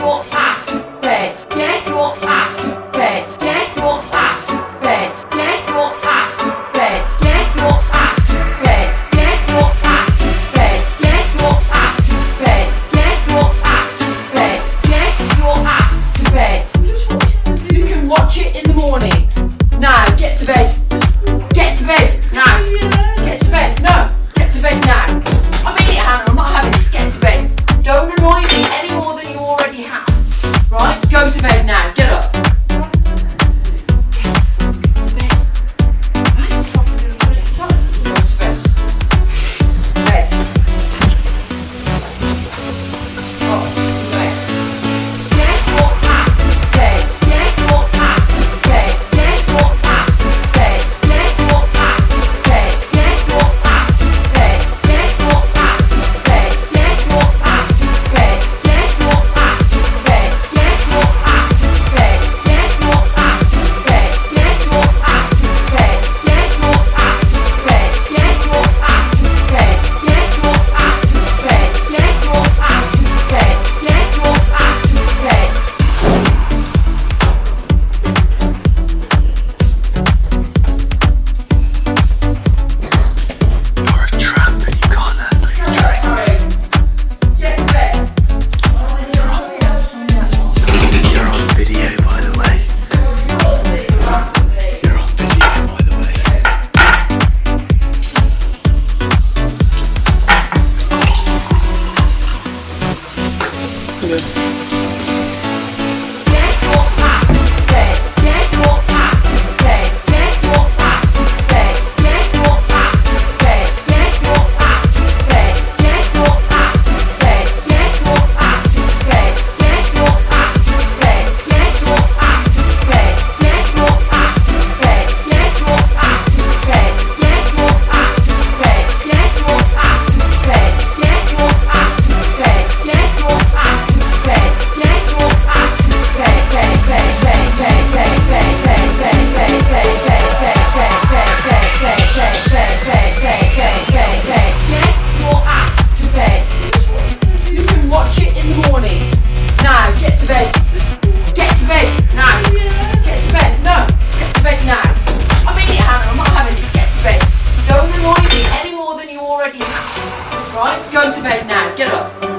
your ass to bed. Get your ass to bed. Get your ass to bed. Get your ass to bed. Get your ass to bed. Get your ass to bed. Get your ass to bed. Get your ass to bed. Get your ass to bed. You can watch it in the morning. Now get to bed. Get to bed. right now. Get up.